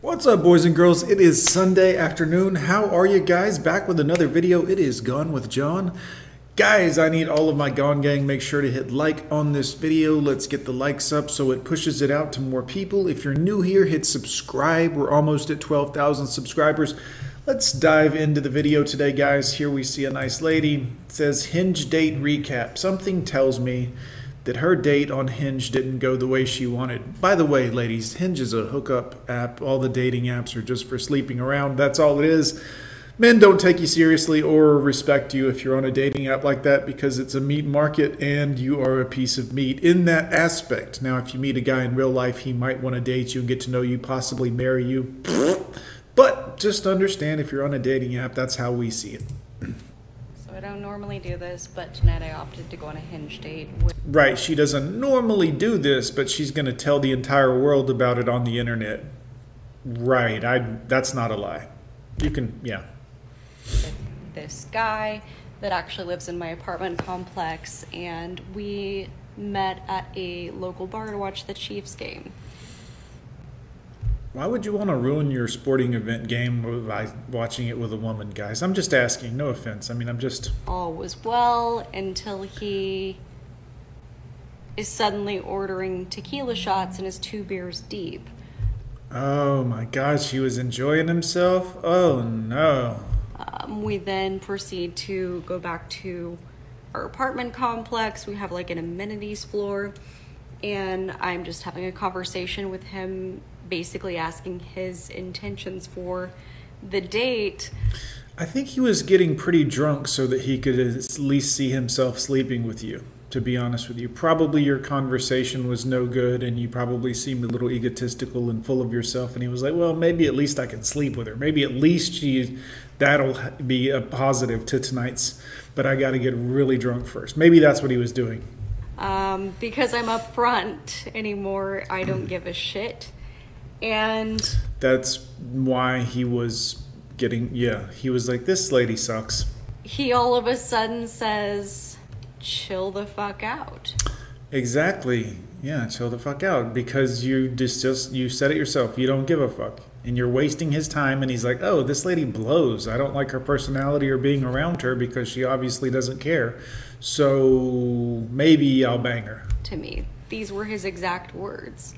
What's up, boys and girls? It is Sunday afternoon. How are you guys? Back with another video. It is Gone with John. Guys, I need all of my Gone Gang. Make sure to hit like on this video. Let's get the likes up so it pushes it out to more people. If you're new here, hit subscribe. We're almost at 12,000 subscribers. Let's dive into the video today, guys. Here we see a nice lady. It says Hinge date recap. Something tells me that her date on Hinge didn't go the way she wanted. By the way, ladies, Hinge is a hookup app. All the dating apps are just for sleeping around. That's all it is. Men don't take you seriously or respect you if you're on a dating app like that because it's a meat market and you are a piece of meat in that aspect. Now, if you meet a guy in real life, he might want to date you and get to know you, possibly marry you. But just understand if you're on a dating app, that's how we see it. Don't normally do this, but tonight I opted to go on a hinge date with. Right, she doesn't normally do this, but she's going to tell the entire world about it on the internet. Right, I that's not a lie. You can, yeah. This guy that actually lives in my apartment complex, and we met at a local bar to watch the Chiefs game. Why would you want to ruin your sporting event game by watching it with a woman, guys? I'm just asking. No offense. I mean, I'm just. All was well until he is suddenly ordering tequila shots and is two beers deep. Oh my gosh, he was enjoying himself? Oh no. Um, we then proceed to go back to our apartment complex. We have like an amenities floor, and I'm just having a conversation with him basically asking his intentions for the date. I think he was getting pretty drunk so that he could at least see himself sleeping with you, to be honest with you. Probably your conversation was no good and you probably seemed a little egotistical and full of yourself. And he was like, well, maybe at least I can sleep with her. Maybe at least she, that'll be a positive to tonight's, but I got to get really drunk first. Maybe that's what he was doing. Um, because I'm up front anymore, I don't give a shit and that's why he was getting yeah he was like this lady sucks. he all of a sudden says chill the fuck out. Exactly. Yeah chill the fuck out because you just just you said it yourself. You don't give a fuck. And you're wasting his time and he's like oh this lady blows. I don't like her personality or being around her because she obviously doesn't care. So maybe i'll bang her. To me these were his exact words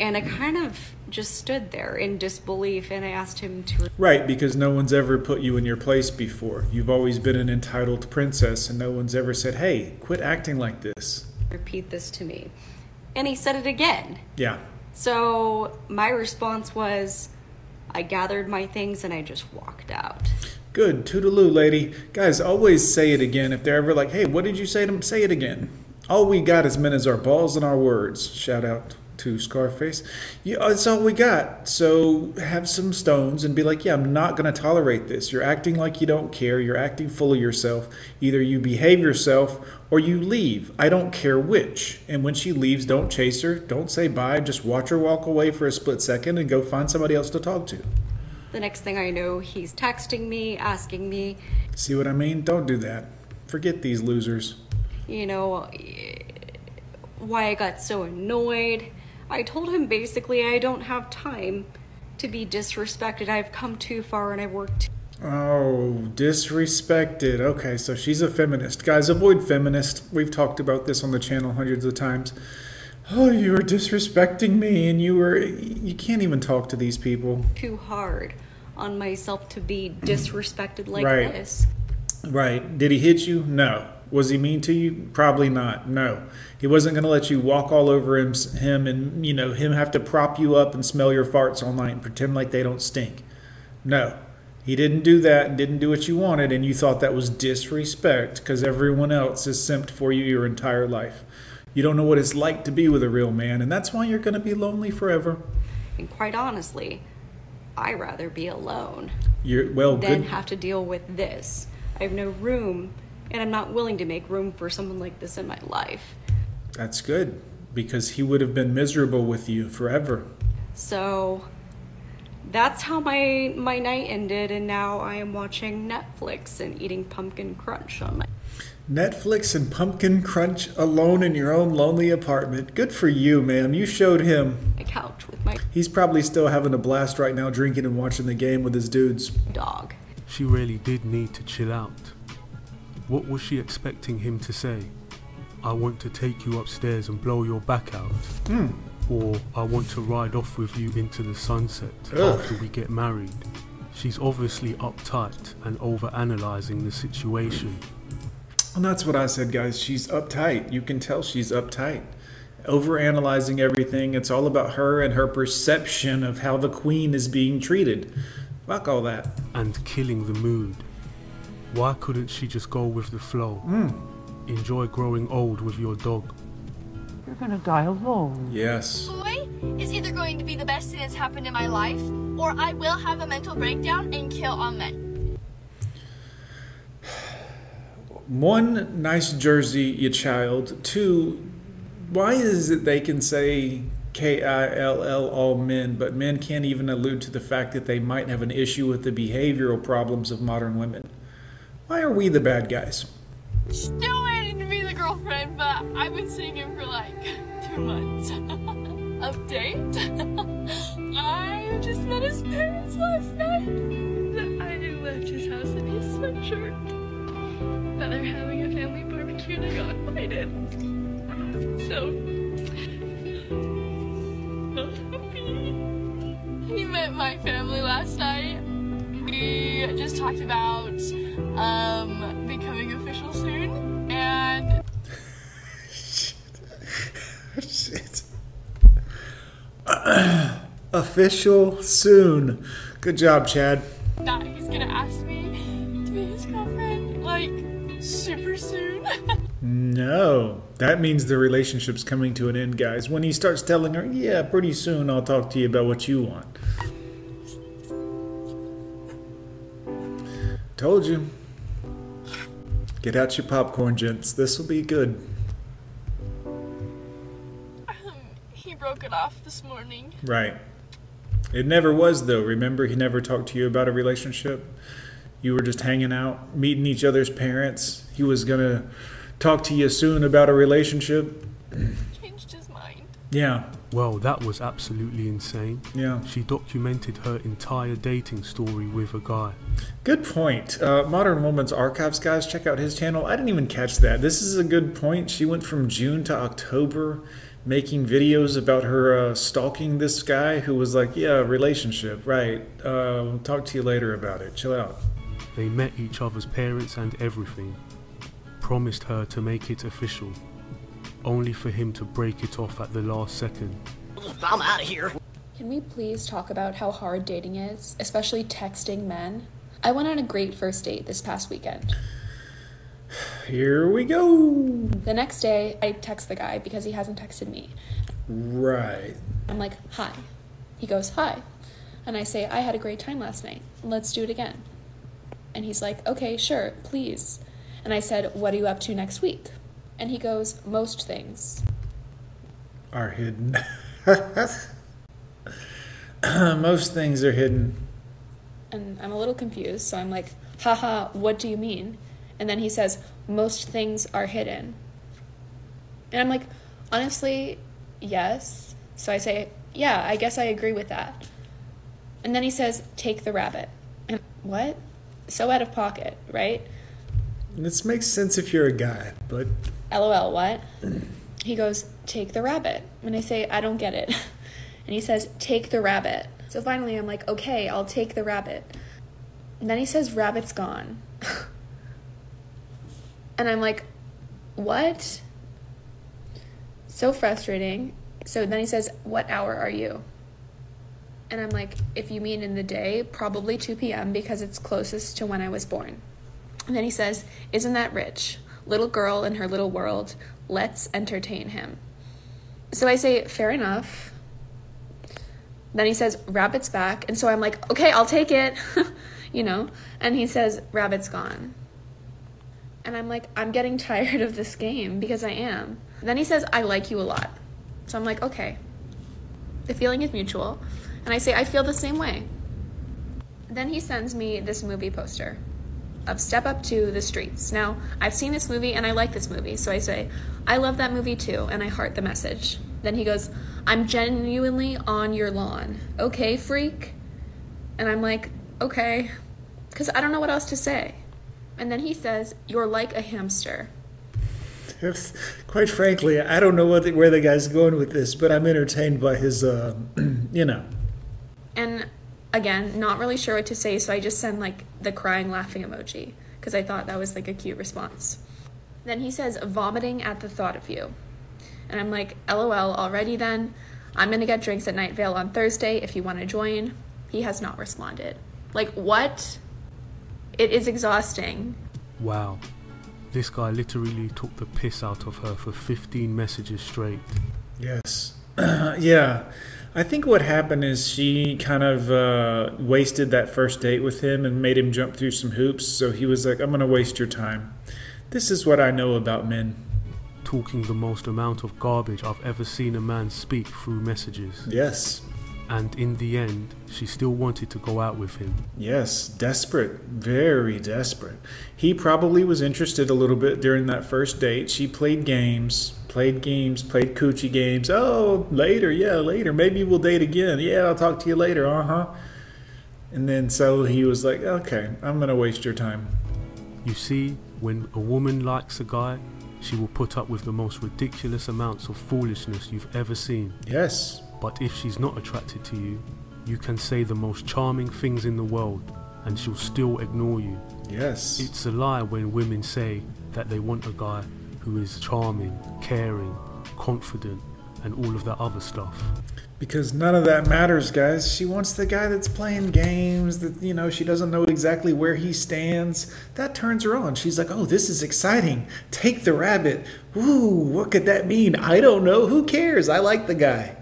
and I kind of just stood there in disbelief and I asked him to. Right, because no one's ever put you in your place before. You've always been an entitled princess, and no one's ever said, hey, quit acting like this. Repeat this to me. And he said it again. Yeah. So my response was, I gathered my things and I just walked out. Good, toodaloo, lady. Guys, always say it again. If they're ever like, hey, what did you say to them? Say it again. All we got as men is our balls and our words. Shout out to Scarface. Yeah, uh, that's all we got. So have some stones and be like, yeah, I'm not going to tolerate this. You're acting like you don't care. You're acting full of yourself. Either you behave yourself or you leave. I don't care which. And when she leaves, don't chase her. Don't say bye. Just watch her walk away for a split second and go find somebody else to talk to. The next thing I know, he's texting me, asking me. See what I mean? Don't do that. Forget these losers. You know, why I got so annoyed I told him basically I don't have time to be disrespected. I've come too far and I've worked. Oh, disrespected. Okay, so she's a feminist. Guys, avoid feminist. We've talked about this on the channel hundreds of times. Oh, you were disrespecting me and you were. You can't even talk to these people. Too hard on myself to be mm-hmm. disrespected like right. this. Right. Did he hit you? No. Was he mean to you? Probably not. No. He wasn't going to let you walk all over him, him and, you know, him have to prop you up and smell your farts all night and pretend like they don't stink. No. He didn't do that and didn't do what you wanted, and you thought that was disrespect because everyone else has simped for you your entire life. You don't know what it's like to be with a real man, and that's why you're going to be lonely forever. And quite honestly, I rather be alone you're, well, Then good. have to deal with this. I have no room and I'm not willing to make room for someone like this in my life. That's good because he would have been miserable with you forever. So that's how my my night ended and now I am watching Netflix and eating pumpkin crunch on my Netflix and Pumpkin Crunch alone in your own lonely apartment. Good for you, ma'am. You showed him. My couch with my He's probably still having a blast right now, drinking and watching the game with his dudes. dog. She really did need to chill out. What was she expecting him to say? I want to take you upstairs and blow your back out. Hmm. Or I want to ride off with you into the sunset Ugh. after we get married. She's obviously uptight and overanalyzing the situation. And that's what I said, guys. She's uptight. You can tell she's uptight. Overanalyzing everything. It's all about her and her perception of how the queen is being treated. Fuck all that. and killing the mood. Why couldn't she just go with the flow? Hmm. Enjoy growing old with your dog. You're gonna die alone. Yes. boy is either going to be the best thing that's happened in my life, or I will have a mental breakdown and kill all men. One, nice jersey, you child. Two, why is it they can say K I L L all men, but men can't even allude to the fact that they might have an issue with the behavioral problems of modern women? Why are we the bad guys? Still waiting to be the girlfriend, but I've been seeing him for like two months. Update? I just met his parents last night. I left his house in his sweatshirt. But they're having a family barbecue and I got invited. So. he met my family last night. We just talked about um, becoming official soon, and Shit. Official soon. Good job, Chad. that he's gonna ask me to be his girlfriend, like super soon. No, that means the relationship's coming to an end, guys. When he starts telling her, yeah, pretty soon I'll talk to you about what you want. Told you. Get out your popcorn, gents. This will be good. Um, he broke it off this morning. Right. It never was, though. Remember, he never talked to you about a relationship. You were just hanging out, meeting each other's parents. He was going to talk to you soon about a relationship. Changed his mind. Yeah, Well, that was absolutely insane. yeah. She documented her entire dating story with a guy. Good point. Uh, Modern Woman's Archives, guys, check out his channel. I didn't even catch that. This is a good point. She went from June to October making videos about her uh, stalking this guy who was like, yeah, relationship, right. Uh, we'll talk to you later about it. Chill out. They met each other's parents and everything. Promised her to make it official. Only for him to break it off at the last second. I'm out of here. Can we please talk about how hard dating is, especially texting men? I went on a great first date this past weekend. Here we go. The next day, I text the guy because he hasn't texted me. Right. I'm like, hi. He goes, hi. And I say, I had a great time last night. Let's do it again. And he's like, okay, sure, please. And I said, what are you up to next week? And he goes, most things. Are hidden. Most things are hidden. And I'm a little confused, so I'm like, haha, what do you mean? And then he says, most things are hidden. And I'm like, honestly, yes. So I say, yeah, I guess I agree with that. And then he says, take the rabbit. And what? So out of pocket, right? This makes sense if you're a guy, but LOL, what? He goes, take the rabbit. And I say, I don't get it. And he says, take the rabbit. So finally I'm like, okay, I'll take the rabbit. And then he says, rabbit's gone. and I'm like, what? So frustrating. So then he says, what hour are you? And I'm like, if you mean in the day, probably 2 p.m. because it's closest to when I was born. And then he says, Isn't that rich? Little girl in her little world. Let's entertain him. So I say, Fair enough. Then he says, Rabbit's back. And so I'm like, Okay, I'll take it. you know? And he says, Rabbit's gone. And I'm like, I'm getting tired of this game because I am. Then he says, I like you a lot. So I'm like, Okay. The feeling is mutual. And I say, I feel the same way. Then he sends me this movie poster of Step Up to the Streets. Now, I've seen this movie and I like this movie, so I say, I love that movie too, and I heart the message. Then he goes, I'm genuinely on your lawn. Okay, freak? And I'm like, okay, because I don't know what else to say. And then he says, You're like a hamster. Quite frankly, I don't know what the, where the guy's going with this, but I'm entertained by his, uh, you know. And again, not really sure what to say, so I just send like the crying laughing emoji because I thought that was like a cute response. Then he says, vomiting at the thought of you. And I'm like, lol, already then. I'm gonna get drinks at Night Vale on Thursday if you wanna join. He has not responded. Like, what? It is exhausting. Wow. This guy literally took the piss out of her for 15 messages straight. Yes. yeah. I think what happened is she kind of uh, wasted that first date with him and made him jump through some hoops. So he was like, I'm going to waste your time. This is what I know about men. Talking the most amount of garbage I've ever seen a man speak through messages. Yes. And in the end, she still wanted to go out with him. Yes, desperate, very desperate. He probably was interested a little bit during that first date. She played games, played games, played coochie games. Oh, later, yeah, later. Maybe we'll date again. Yeah, I'll talk to you later. Uh huh. And then so he was like, okay, I'm going to waste your time. You see, when a woman likes a guy, she will put up with the most ridiculous amounts of foolishness you've ever seen. Yes. But if she's not attracted to you, you can say the most charming things in the world and she'll still ignore you. Yes. It's a lie when women say that they want a guy who is charming, caring, confident, and all of that other stuff. Because none of that matters, guys. She wants the guy that's playing games, that, you know, she doesn't know exactly where he stands. That turns her on. She's like, oh, this is exciting. Take the rabbit. Ooh, what could that mean? I don't know. Who cares? I like the guy.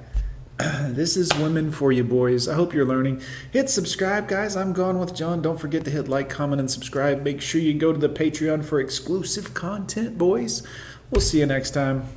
this is women for you boys. I hope you're learning. Hit subscribe guys. I'm gone with john. Don't forget to hit like comment and subscribe. Make sure you go to the patreon for exclusive content boys. We'll see you next time